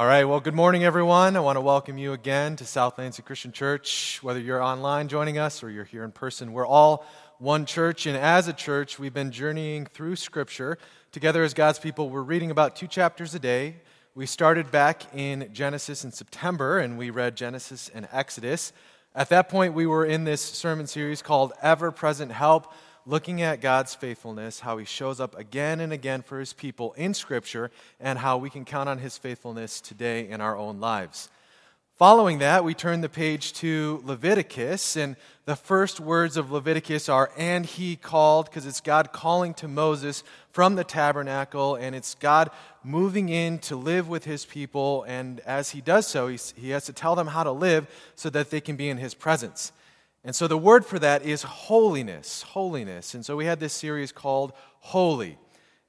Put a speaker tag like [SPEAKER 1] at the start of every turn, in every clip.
[SPEAKER 1] All right, well, good morning, everyone. I want to welcome you again to South Lansing Christian Church. Whether you're online joining us or you're here in person, we're all one church. And as a church, we've been journeying through Scripture. Together as God's people, we're reading about two chapters a day. We started back in Genesis in September, and we read Genesis and Exodus. At that point, we were in this sermon series called Ever Present Help looking at God's faithfulness, how he shows up again and again for his people in Scripture, and how we can count on his faithfulness today in our own lives. Following that, we turn the page to Leviticus, and the first words of Leviticus are, and he called, because it's God calling to Moses from the tabernacle, and it's God moving in to live with his people, and as he does so, he has to tell them how to live so that they can be in his presence. And so the word for that is holiness, holiness. And so we had this series called Holy.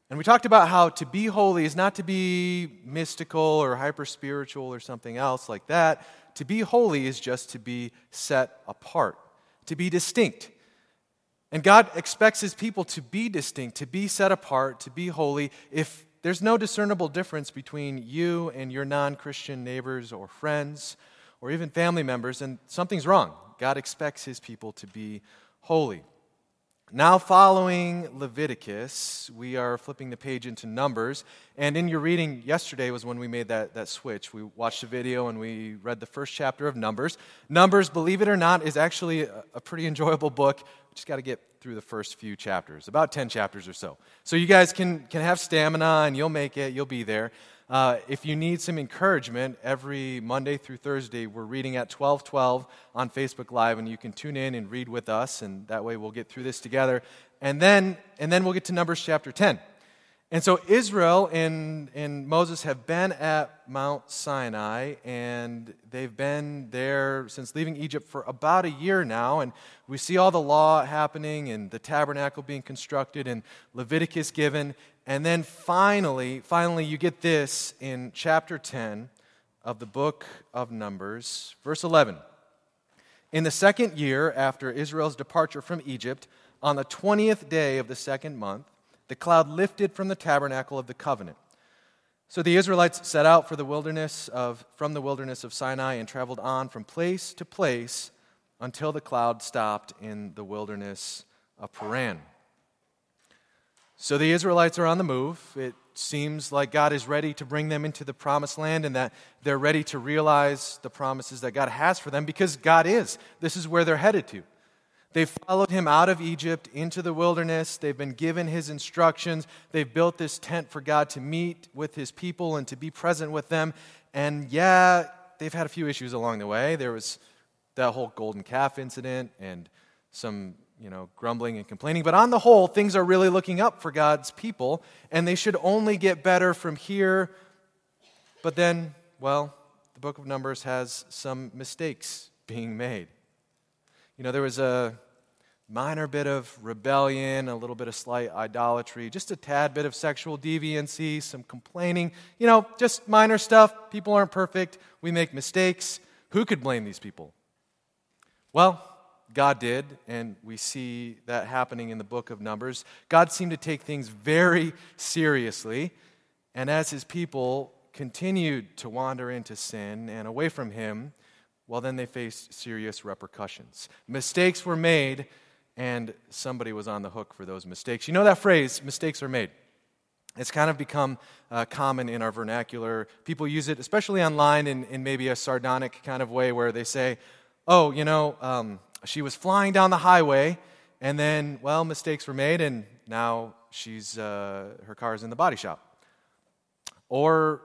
[SPEAKER 1] And we talked about how to be holy is not to be mystical or hyper spiritual or something else like that. To be holy is just to be set apart, to be distinct. And God expects his people to be distinct, to be set apart, to be holy. If there's no discernible difference between you and your non Christian neighbors or friends or even family members, then something's wrong. God expects his people to be holy. Now, following Leviticus, we are flipping the page into Numbers. And in your reading yesterday was when we made that, that switch. We watched a video and we read the first chapter of Numbers. Numbers, believe it or not, is actually a, pretty enjoyable book. We just got to get through the first few chapters, about 10 chapters or so. So you guys can, can have stamina and you'll make it, you'll be there. Uh, if you need some encouragement, every Monday through Thursday, we're reading at 1212 on Facebook Live, and you can tune in and read with us, and that way we'll get through this together. And then, and then we'll get to Numbers chapter 10. And so Israel and, and Moses have been at Mount Sinai, and they've been there since leaving Egypt for about a year now. And we see all the law happening, and the tabernacle being constructed, and Leviticus given. And then finally, finally, you get this in chapter 10 of the book of Numbers, verse 11. In the second year after Israel's departure from Egypt, on the 20th day of the second month, the cloud lifted from the tabernacle of the covenant. So the Israelites set out for the wilderness of, from the wilderness of Sinai and traveled on from place to place until the cloud stopped in the wilderness of Paran. So the Israelites are on the move. It seems like God is ready to bring them into the promised land and that they're ready to realize the promises that God has for them because God is. This is where they're headed to. They've followed him out of Egypt into the wilderness. They've been given his instructions. They've built this tent for God to meet with his people and to be present with them. And yeah, they've had a few issues along the way. There was that whole golden calf incident and some you know, grumbling and complaining. But on the whole, things are really looking up for God's people, and they should only get better from here. But then, well, the book of Numbers has some mistakes being made. You know, there was a minor bit of rebellion, a little bit of slight idolatry, just a tad bit of sexual deviancy, some complaining. You know, just minor stuff. People aren't perfect. We make mistakes. Who could blame these people? Well, God did, and we see that happening in the book of Numbers. God seemed to take things very seriously, and as his people continued to wander into sin and away from him, well, then they faced serious repercussions. Mistakes were made, and somebody was on the hook for those mistakes. You know that phrase, mistakes are made. It's kind of become uh, common in our vernacular. People use it, especially online, in, in maybe a sardonic kind of way where they say, Oh, you know, um, she was flying down the highway, and then, well, mistakes were made, and now she's, uh, her car's in the body shop. Or,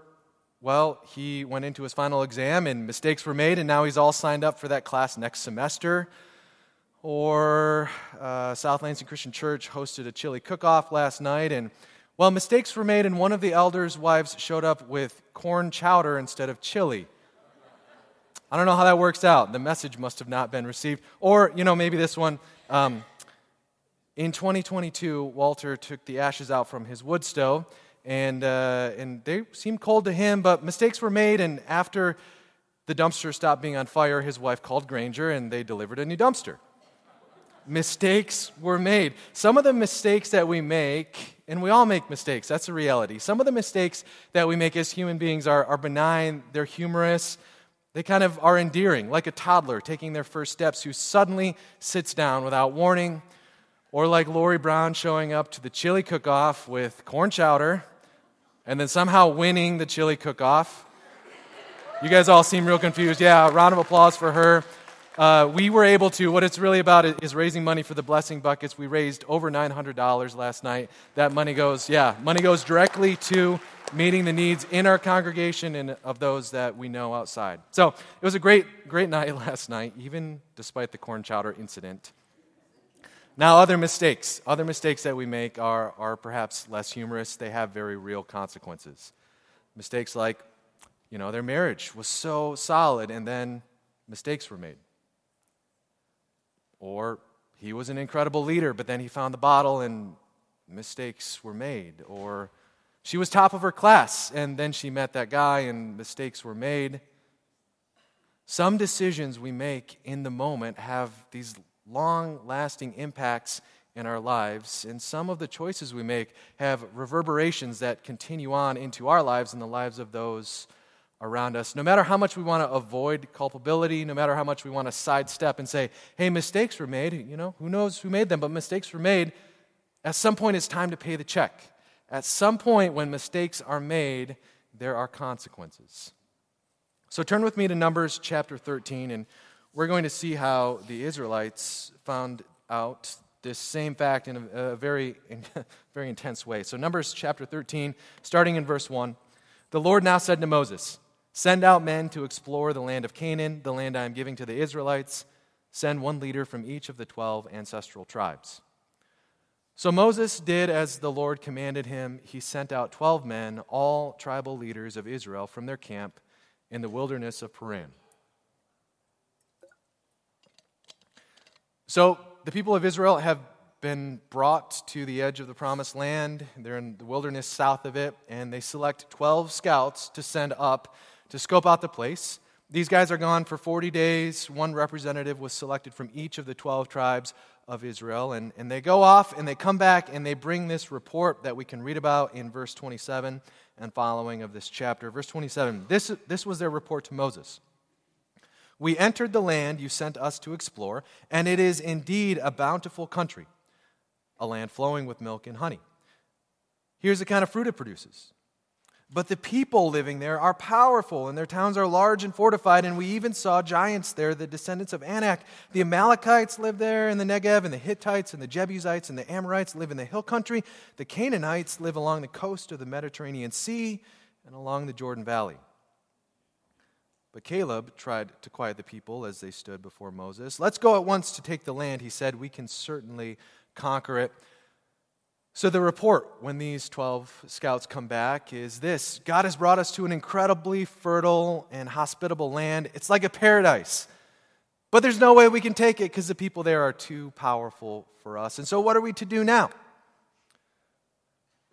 [SPEAKER 1] well, he went into his final exam, and mistakes were made, and now he's all signed up for that class next semester. Or, uh, South Lansing Christian Church hosted a chili cook off last night, and well, mistakes were made, and one of the elders' wives showed up with corn chowder instead of chili. I don't know how that works out. The message must have not been received. Or, you know, maybe this one. Um, in 2022, Walter took the ashes out from his wood stove, and, uh, and they seemed cold to him, but mistakes were made. And after the dumpster stopped being on fire, his wife called Granger and they delivered a new dumpster. mistakes were made. Some of the mistakes that we make, and we all make mistakes, that's a reality. Some of the mistakes that we make as human beings are, are benign, they're humorous, they kind of are endearing, like a toddler taking their first steps who suddenly sits down without warning, or like Lori Brown showing up to the chili cook off with corn chowder and then somehow winning the chili cook off. You guys all seem real confused. Yeah, round of applause for her. Uh, we were able to, what it's really about is raising money for the blessing buckets. We raised over $900 last night. That money goes, yeah, money goes directly to meeting the needs in our congregation and of those that we know outside. So it was a great, great night last night, even despite the corn chowder incident. Now, other mistakes, other mistakes that we make are, are perhaps less humorous. They have very real consequences. Mistakes like, you know, their marriage was so solid and then mistakes were made. Or he was an incredible leader, but then he found the bottle and mistakes were made. Or she was top of her class and then she met that guy and mistakes were made. Some decisions we make in the moment have these long lasting impacts in our lives, and some of the choices we make have reverberations that continue on into our lives and the lives of those around us. No matter how much we want to avoid culpability, no matter how much we want to sidestep and say, hey, mistakes were made, you know, who knows who made them, but mistakes were made, at some point it's time to pay the check. At some point, when mistakes are made, there are consequences. So turn with me to Numbers chapter 13, and we're going to see how the Israelites found out this same fact in a, a very, very intense way. So, Numbers chapter 13, starting in verse 1. The Lord now said to Moses, Send out men to explore the land of Canaan, the land I am giving to the Israelites. Send one leader from each of the 12 ancestral tribes. So Moses did as the Lord commanded him. He sent out 12 men, all tribal leaders of Israel, from their camp in the wilderness of Paran. So the people of Israel have been brought to the edge of the promised land. They're in the wilderness south of it, and they select 12 scouts to send up to scope out the place. These guys are gone for 40 days. One representative was selected from each of the 12 tribes of Israel. And, and they go off and they come back and they bring this report that we can read about in verse 27 and following of this chapter. Verse 27 this, this was their report to Moses. We entered the land you sent us to explore, and it is indeed a bountiful country, a land flowing with milk and honey. Here's the kind of fruit it produces but the people living there are powerful, and their towns are large and fortified. And we even saw giants there, the descendants of Anak. The Amalekites live there in the Negev, and the Hittites, and the Jebusites, and the Amorites live in the hill country. The Canaanites live along the coast of the Mediterranean Sea and along the Jordan Valley. But Caleb tried to quiet the people as they stood before Moses. Let's go at once to take the land, he said. We can certainly conquer it. So, the report when these 12 scouts come back is this God has brought us to an incredibly fertile and hospitable land. It's like a paradise. But there's no way we can take it because the people there are too powerful for us. And so, what are we to do now?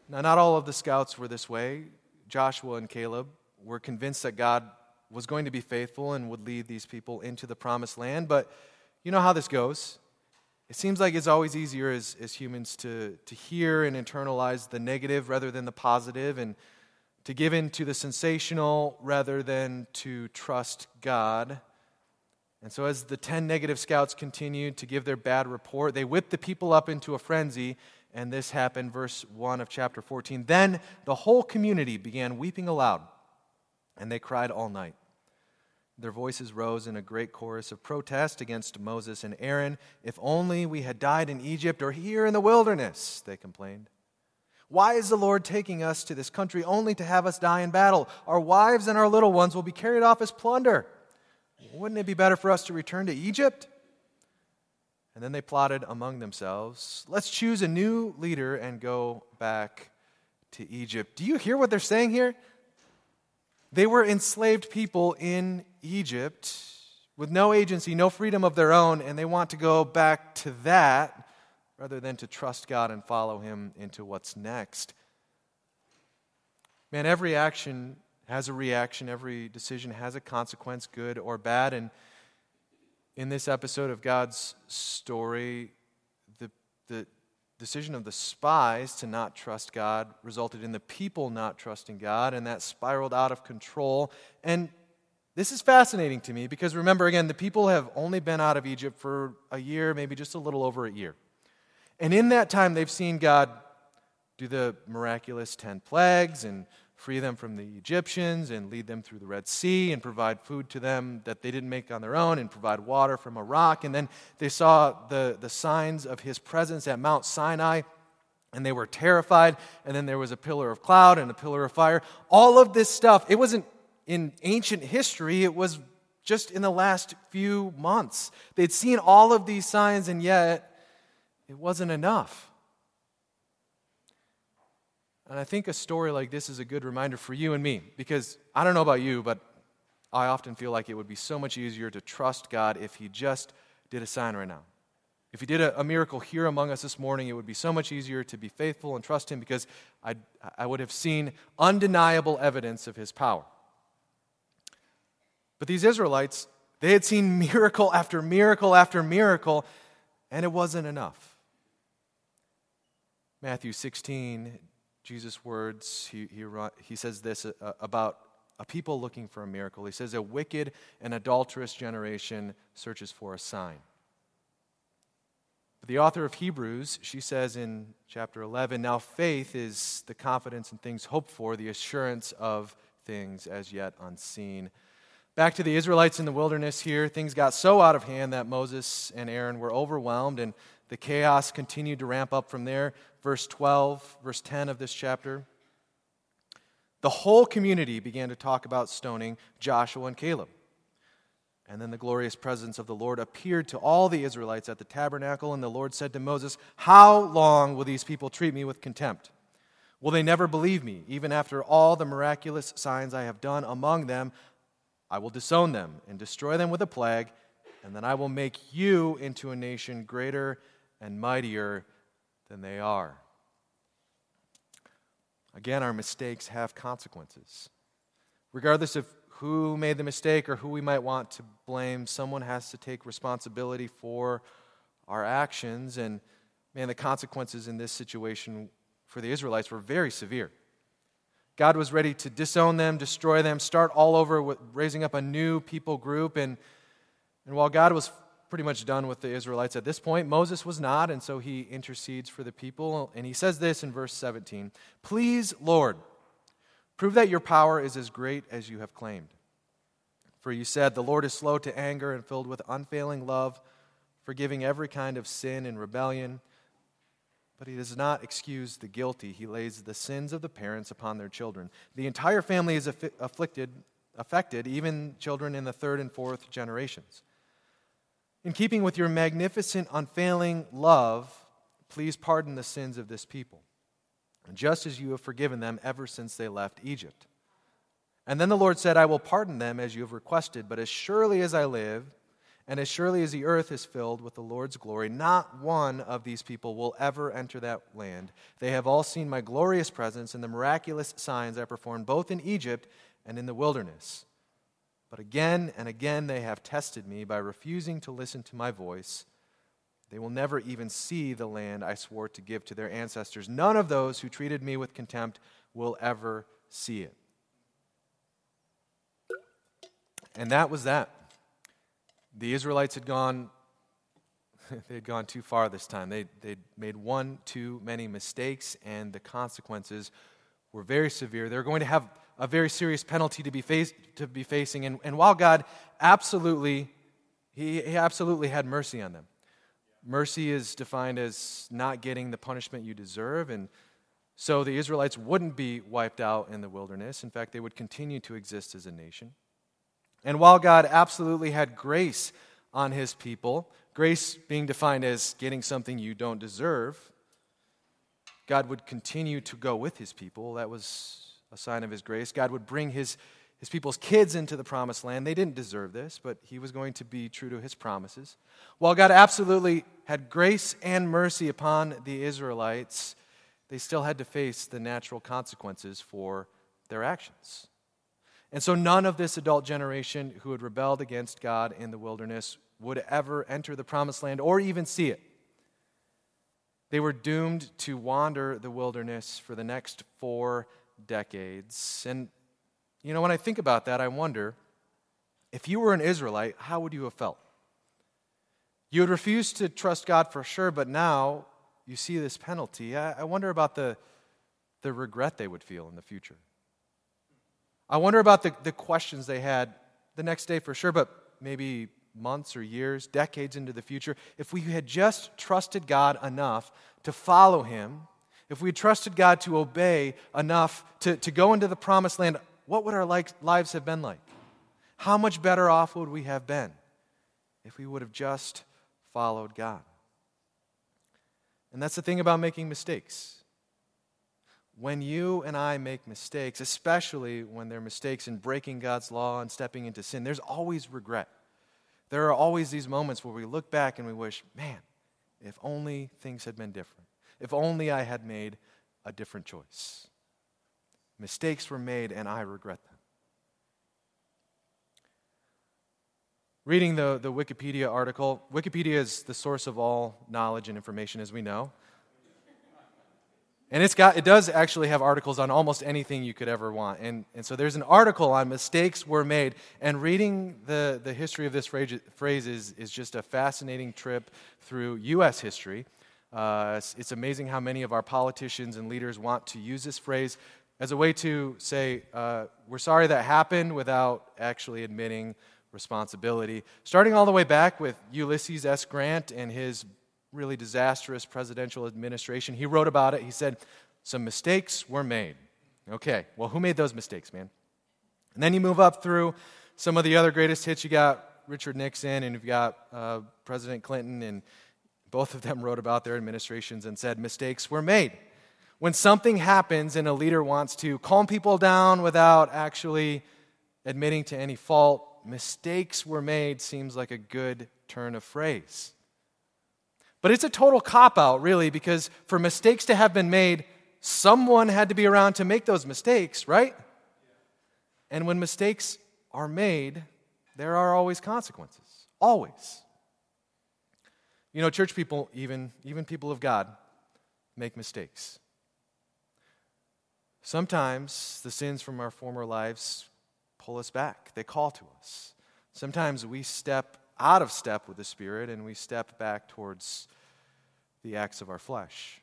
[SPEAKER 1] Now, not all of the scouts were this way. Joshua and Caleb were convinced that God was going to be faithful and would lead these people into the promised land. But you know how this goes. It seems like it's always easier as, as humans to, to hear and internalize the negative rather than the positive, and to give in to the sensational rather than to trust God. And so, as the 10 negative scouts continued to give their bad report, they whipped the people up into a frenzy. And this happened, verse 1 of chapter 14. Then the whole community began weeping aloud, and they cried all night. Their voices rose in a great chorus of protest against Moses and Aaron. If only we had died in Egypt or here in the wilderness, they complained. Why is the Lord taking us to this country only to have us die in battle? Our wives and our little ones will be carried off as plunder. Wouldn't it be better for us to return to Egypt? And then they plotted among themselves let's choose a new leader and go back to Egypt. Do you hear what they're saying here? They were enslaved people in Egypt with no agency, no freedom of their own, and they want to go back to that rather than to trust God and follow Him into what's next. Man, every action has a reaction, every decision has a consequence, good or bad. And in this episode of God's story, the the decision of the spies to not trust God resulted in the people not trusting God, and that spiraled out of control. And this is fascinating to me because remember, again, the people have only been out of Egypt for a year, maybe just a little over a year. And in that time, they've seen God do the miraculous 10 plagues and free them from the Egyptians and lead them through the Red Sea and provide food to them that they didn't make on their own and provide water from a rock. And then they saw the, the signs of his presence at Mount Sinai and they were terrified. And then there was a pillar of cloud and a pillar of fire. All of this stuff, it wasn't in ancient history, it was just in the last few months. They'd seen all of these signs, and yet it wasn't enough. And I think a story like this is a good reminder for you and me because I don't know about you, but I often feel like it would be so much easier to trust God if He just did a sign right now. If He did a, a miracle here among us this morning, it would be so much easier to be faithful and trust Him because i I would have seen undeniable evidence of His power. But these Israelites, they had seen miracle after miracle after miracle, and it wasn't enough. Matthew 16, Jesus' words, he, he, he says this uh, about a people looking for a miracle. He says, A wicked and adulterous generation searches for a sign. But the author of Hebrews, she says in chapter 11, Now faith is the confidence in things hoped for, the assurance of things as yet unseen. Back to the Israelites in the wilderness here, things got so out of hand that Moses and Aaron were overwhelmed, and the chaos continued to ramp up from there. Verse 12, verse 10 of this chapter. The whole community began to talk about stoning Joshua and Caleb. And then the glorious presence of the Lord appeared to all the Israelites at the tabernacle, and the Lord said to Moses, How long will these people treat me with contempt? Will they never believe me, even after all the miraculous signs I have done among them? I will disown them and destroy them with a plague, and then I will make you into a nation greater and mightier than they are. Again, our mistakes have consequences. Regardless of who made the mistake or who we might want to blame, someone has to take responsibility for our actions. And man, the consequences in this situation for the Israelites were very severe. God was ready to disown them, destroy them, start all over with raising up a new people group. And, and while God was pretty much done with the Israelites at this point, Moses was not, and so he intercedes for the people. And he says this in verse 17 Please, Lord, prove that your power is as great as you have claimed. For you said, The Lord is slow to anger and filled with unfailing love, forgiving every kind of sin and rebellion but he does not excuse the guilty. He lays the sins of the parents upon their children. The entire family is afflicted, affected, even children in the third and fourth generations. In keeping with your magnificent, unfailing love, please pardon the sins of this people, just as you have forgiven them ever since they left Egypt. And then the Lord said, I will pardon them as you have requested, but as surely as I live, and as surely as the earth is filled with the Lord's glory, not one of these people will ever enter that land. They have all seen my glorious presence and the miraculous signs I performed both in Egypt and in the wilderness. But again and again they have tested me by refusing to listen to my voice. They will never even see the land I swore to give to their ancestors. None of those who treated me with contempt will ever see it. And that was that. The Israelites had gone they had gone too far this time. They they'd made one too many mistakes, and the consequences were very severe. They're going to have a very serious penalty to be, face, to be facing. And, and while God absolutely, he, he absolutely had mercy on them. Mercy is defined as not getting the punishment you deserve. And so the Israelites wouldn't be wiped out in the wilderness. In fact, they would continue to exist as a nation. And while God absolutely had grace on his people, grace being defined as getting something you don't deserve, God would continue to go with his people. That was a sign of his grace. God would bring his, his people's kids into the promised land. They didn't deserve this, but he was going to be true to his promises. While God absolutely had grace and mercy upon the Israelites, they still had to face the natural consequences for their actions. And so none of this adult generation who had rebelled against God in the wilderness would ever enter the promised land or even see it. They were doomed to wander the wilderness for the next four decades. And, you know, when I think about that, I wonder if you were an Israelite, how would you have felt? You would refuse to trust God for sure, but now you see this penalty. I, I wonder about the, the regret they would feel in the future. I wonder about the, the questions they had the next day for sure, but maybe months or years, decades into the future. If we had just trusted God enough to follow Him, if we had trusted God to obey enough to, to go into the promised land, what would our lives have been like? How much better off would we have been if we would have just followed God? And that's the thing about making mistakes. When you and I make mistakes, especially when they're mistakes in breaking God's law and stepping into sin, there's always regret. There are always these moments where we look back and we wish, man, if only things had been different. If only I had made a different choice. Mistakes were made and I regret them. Reading the, the Wikipedia article, Wikipedia is the source of all knowledge and information, as we know. And it's got, it does actually have articles on almost anything you could ever want. And, and so there's an article on mistakes were made. And reading the, the history of this phrase, is, is just a fascinating trip through U.S. history. Uh, it's, it's, amazing how many of our politicians and leaders want to use this phrase as a way to say, uh, we're sorry that happened without actually admitting responsibility. Starting all the way back with Ulysses S. Grant and his really disastrous presidential administration, he wrote about it. He said, Some mistakes were made. Okay, well, who made those mistakes, man? And then you move up through some of the other greatest hits. You got Richard Nixon and you've got uh, President Clinton, and both of them wrote about their administrations and said mistakes were made. When something happens and a leader wants to calm people down without actually admitting to any fault, mistakes were made seems like a good turn of phrase. But it's a total cop out, really, because for mistakes to have been made, someone had to be around to make those mistakes, right? And when mistakes are made, there are always consequences. Always. You know, church people, even, even people of God, make mistakes. Sometimes the sins from our former lives pull us back, they call to us. Sometimes we step out of step with the Spirit and we step back towards the acts of our flesh.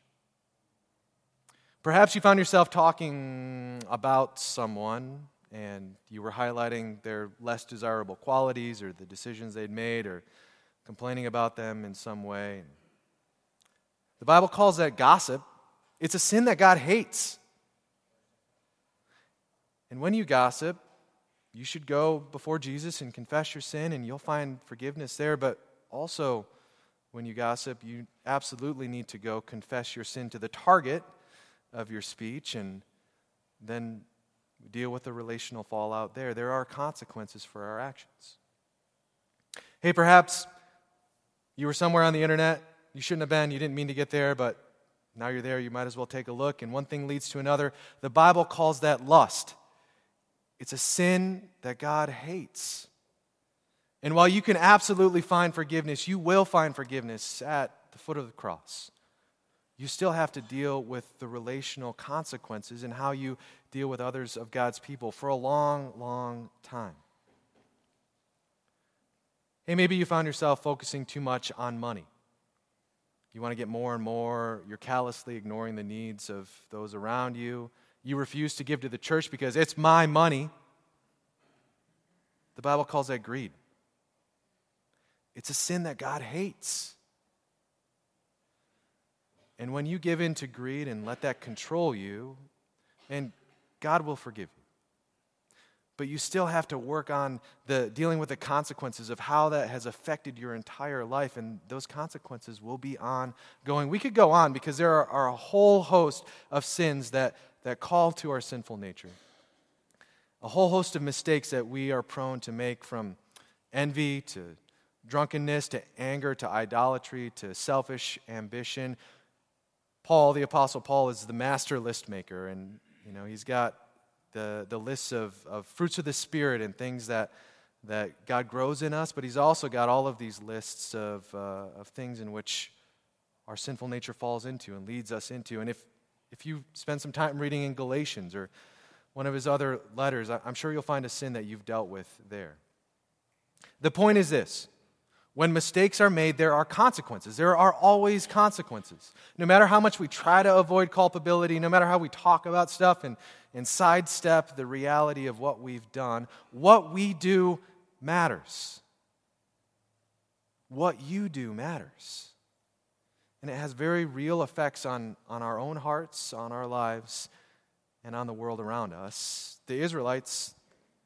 [SPEAKER 1] Perhaps you found yourself talking about someone and you were highlighting their less desirable qualities or the decisions they'd made or complaining about them in some way. The Bible calls that gossip. It's a sin that God hates. And when you gossip, you should go before Jesus and confess your sin, and you'll find forgiveness there. But also, when you gossip, you absolutely need to go confess your sin to the target of your speech and then deal with the relational fallout there. There are consequences for our actions. Hey, perhaps you were somewhere on the internet, you shouldn't have been, you didn't mean to get there, but now you're there, you might as well take a look, and one thing leads to another. The Bible calls that lust. It's a sin that God hates. And while you can absolutely find forgiveness, you will find forgiveness at the foot of the cross. You still have to deal with the relational consequences and how you deal with others of God's people for a long, long time. Hey, maybe you found yourself focusing too much on money. You want to get more and more. You're callously ignoring the needs of those around you. You refuse to give to the church because it's my money. The Bible calls that greed. It's a sin that God hates. And when you give in to greed and let that control you, and God will forgive you. But you still have to work on the dealing with the consequences of how that has affected your entire life, and those consequences will be ongoing. We could go on because there are, are a whole host of sins that that call to our sinful nature. A whole host of mistakes that we are prone to make from envy to drunkenness to anger to idolatry to selfish ambition. Paul, the Apostle Paul, is the master list maker, and you know he's got the, the lists of, of fruits of the Spirit and things that, that God grows in us, but he's also got all of these lists of, uh, of things in which our sinful nature falls into and leads us into. And if, if you spend some time reading in Galatians or one of his other letters, I'm sure you'll find a sin that you've dealt with there. The point is this when mistakes are made, there are consequences. There are always consequences. No matter how much we try to avoid culpability, no matter how we talk about stuff and, and sidestep the reality of what we've done, what we do matters. What you do matters. And it has very real effects on, on our own hearts, on our lives, and on the world around us. The Israelites,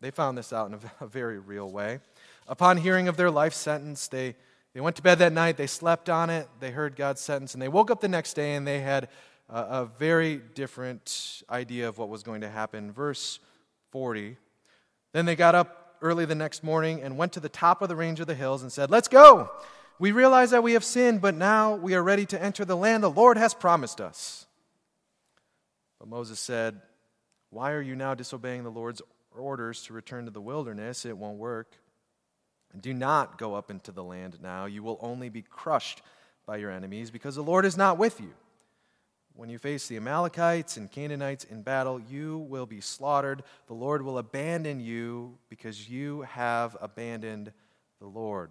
[SPEAKER 1] they found this out in a, a very real way. Upon hearing of their life sentence, they, they went to bed that night, they slept on it, they heard God's sentence, and they woke up the next day and they had a, a very different idea of what was going to happen. Verse 40 Then they got up early the next morning and went to the top of the range of the hills and said, Let's go! We realize that we have sinned, but now we are ready to enter the land the Lord has promised us. But Moses said, Why are you now disobeying the Lord's orders to return to the wilderness? It won't work. Do not go up into the land now. You will only be crushed by your enemies because the Lord is not with you. When you face the Amalekites and Canaanites in battle, you will be slaughtered. The Lord will abandon you because you have abandoned the Lord.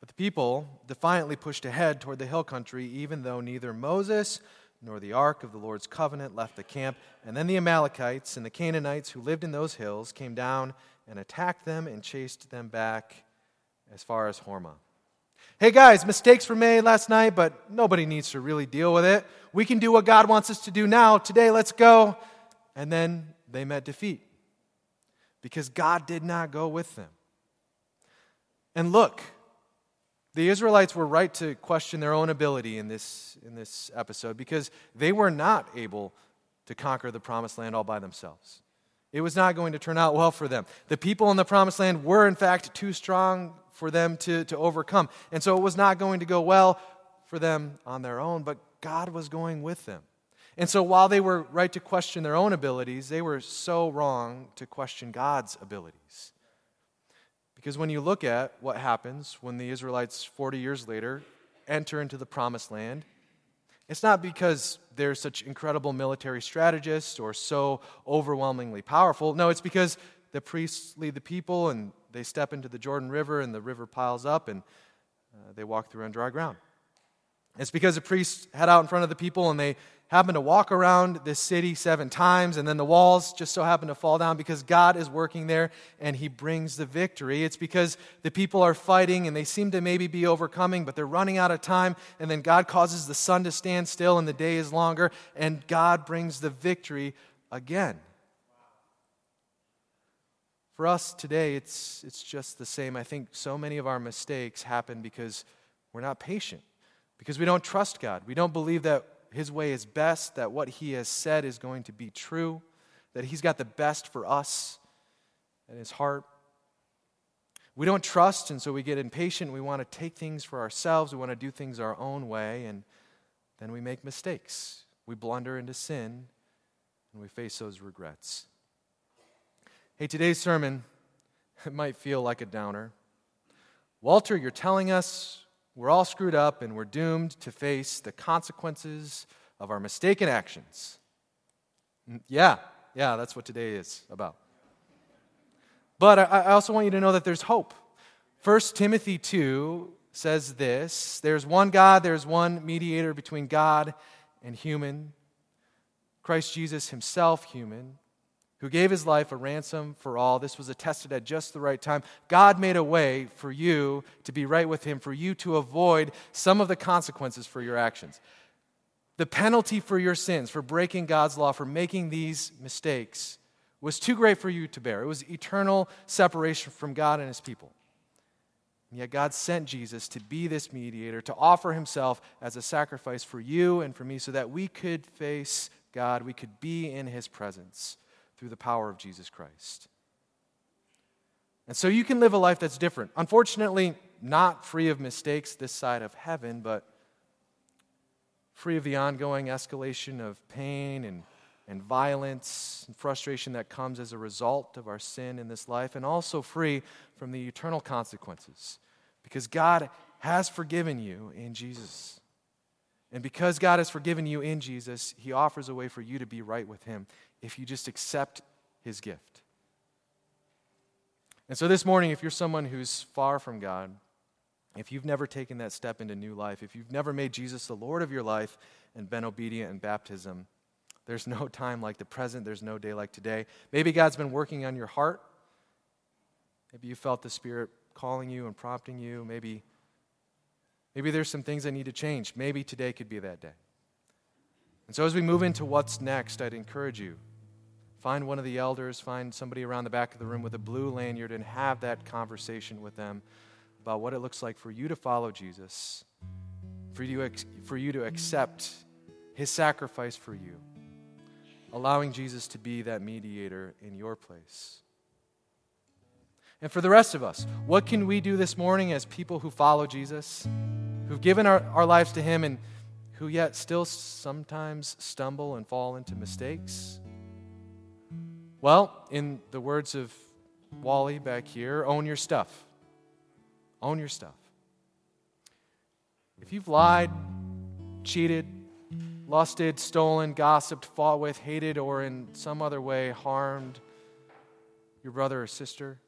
[SPEAKER 1] But the people defiantly pushed ahead toward the hill country, even though neither Moses nor the ark of the Lord's covenant left the camp. And then the Amalekites and the Canaanites who lived in those hills came down and attacked them and chased them back as far as Hormah. Hey guys, mistakes were made last night, but nobody needs to really deal with it. We can do what God wants us to do now. Today, let's go. And then they met defeat because God did not go with them. And look, the Israelites were right to question their own ability in this, in this episode because they were not able to conquer the promised land all by themselves. It was not going to turn out well for them. The people in the promised land were, in fact, too strong for them to, to overcome. And so it was not going to go well for them on their own, but God was going with them. And so while they were right to question their own abilities, they were so wrong to question God's abilities. Because when you look at what happens when the Israelites, 40 years later, enter into the promised land, it's not because they're such incredible military strategists or so overwhelmingly powerful. No, it's because the priests lead the people and they step into the Jordan River and the river piles up and uh, they walk through on dry ground. It's because the priests head out in front of the people and they happen to walk around this city seven times, and then the walls just so happen to fall down because God is working there and He brings the victory. It's because the people are fighting and they seem to maybe be overcoming, but they're running out of time, and then God causes the sun to stand still and the day is longer, and God brings the victory again. For us today, it's, it's just the same. I think so many of our mistakes happen because we're not patient, because we don't trust God. We don't believe that his way is best, that what He has said is going to be true, that He's got the best for us in His heart. We don't trust, and so we get impatient. We want to take things for ourselves. We want to do things our own way, and then we make mistakes. We blunder into sin, and we face those regrets. Hey, today's sermon, it might feel like a downer. Walter, you're telling us we're all screwed up and we're doomed to face the consequences of our mistaken actions. Mm, yeah, yeah, that's what today is about. But I also want you to know that there's hope. 1 Timothy 2 says this There's one God, there's one mediator between God and human, Christ Jesus himself, human who gave his life a ransom for all. This was attested at just the right time. God made a way for you to be right with him, for you to avoid some of the consequences for your actions. The penalty for your sins, for breaking God's law, for making these mistakes, was too great for you to bear. It was eternal separation from God and his people. And yet, God sent Jesus to be this mediator, to offer himself as a sacrifice for you and for me, so that we could face God, we could be in his presence through the power of Jesus Christ. And so you can live a life that's different. Unfortunately, not free of mistakes this side of heaven, but free of the ongoing escalation of pain and, and violence and frustration that comes as a result of our sin in this life, and also free from the eternal consequences. Because God has forgiven you in Jesus. And because God has forgiven you in Jesus, He offers a way for you to be right with Him if you just accept His gift. And so this morning, if you're someone who's far from God, if you've never taken that step into new life, if you've never made Jesus the Lord of your life and been obedient in baptism, there's no time like the present, there's no day like today. Maybe God's been working on your heart. Maybe you felt the Spirit calling you and prompting you. Maybe, maybe there's some things that need to change. Maybe today could be that day. And so as we move into what's next, I'd encourage you find one of the elders, find somebody around the back of the room with a blue lanyard, and have that conversation with them about what it looks like for you to follow Jesus, for you, for you to accept his sacrifice for you, allowing Jesus to be that mediator in your place. And for the rest of us, what can we do this morning as people who follow Jesus, who've given our, our lives to Him, and who yet still sometimes stumble and fall into mistakes? Well, in the words of Wally back here, own your stuff. Own your stuff. If you've lied, cheated, lusted, stolen, gossiped, fought with, hated, or in some other way harmed your brother or sister,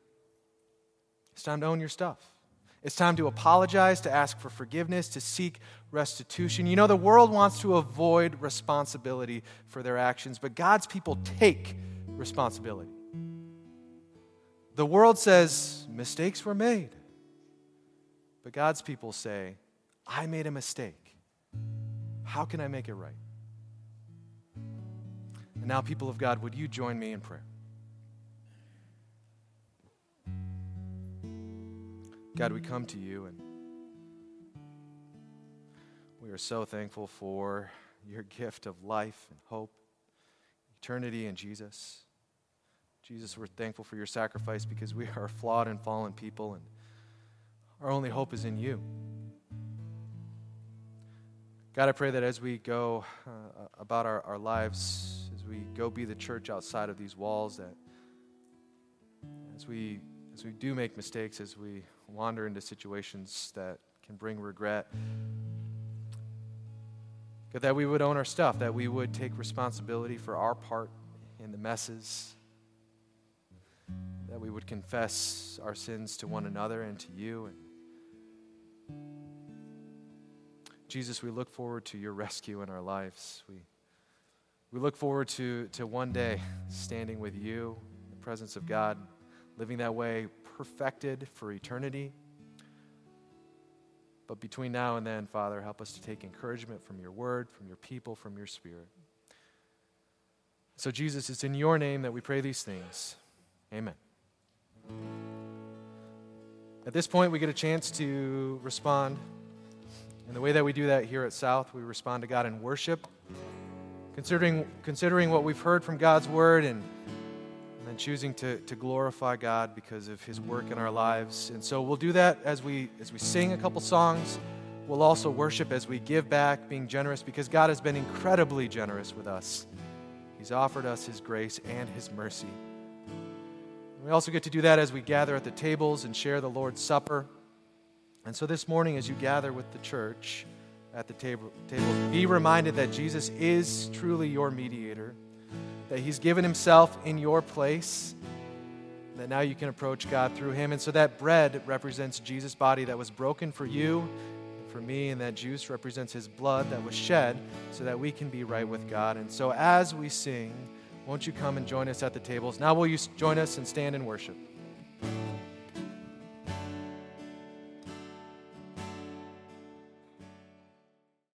[SPEAKER 1] it's time to own your stuff. It's time to apologize, to ask for forgiveness, to seek restitution. You know, the world wants to avoid responsibility for their actions, but God's people take responsibility. The world says mistakes were made, but God's people say, I made a mistake. How can I make it right? And now, people of God, would you join me in prayer? God, we come to you and we are so thankful for your gift of life and hope, eternity in Jesus. Jesus, we're thankful for your sacrifice because we are flawed and fallen people, and our only hope is in you. God, I pray that as we go uh, about our, our lives, as we go be the church outside of these walls, that as we, as we do make mistakes, as we wander into situations that can bring regret. God, that we would own our stuff, that we would take responsibility for our part in the messes, that we would confess our sins to one another and to you. And Jesus, we look forward to your rescue in our lives. We, we look forward to, to one day standing with you in the presence of God, living that way perfected for eternity. But between now and then, Father, help us to take encouragement from your word, from your people, from your spirit. So, Jesus, it's in your name that we pray these things. Amen. At this point, we get a chance to respond. And the way that we do that here at South, we respond to God in worship, considering, considering what we've heard from God's word and choosing to, to glorify God because of his work in our lives. And so we'll do that as we as we sing a couple songs. We'll also worship as we give back, being generous because God has been incredibly generous with us. He's offered us his grace and his mercy. We also get to do that as we gather at the tables and share the Lord's Supper. And so this morning, as you gather with the church at the table be reminded that Jesus is truly your mediator that He's given Himself in your place, that now you can approach God through Him. And so that bread represents Jesus' body that was broken for you for me, and that juice represents His blood that was shed so that we can be right with God. And so as we sing, won't you come and join us at the tables? Now, will you join us and stand and worship?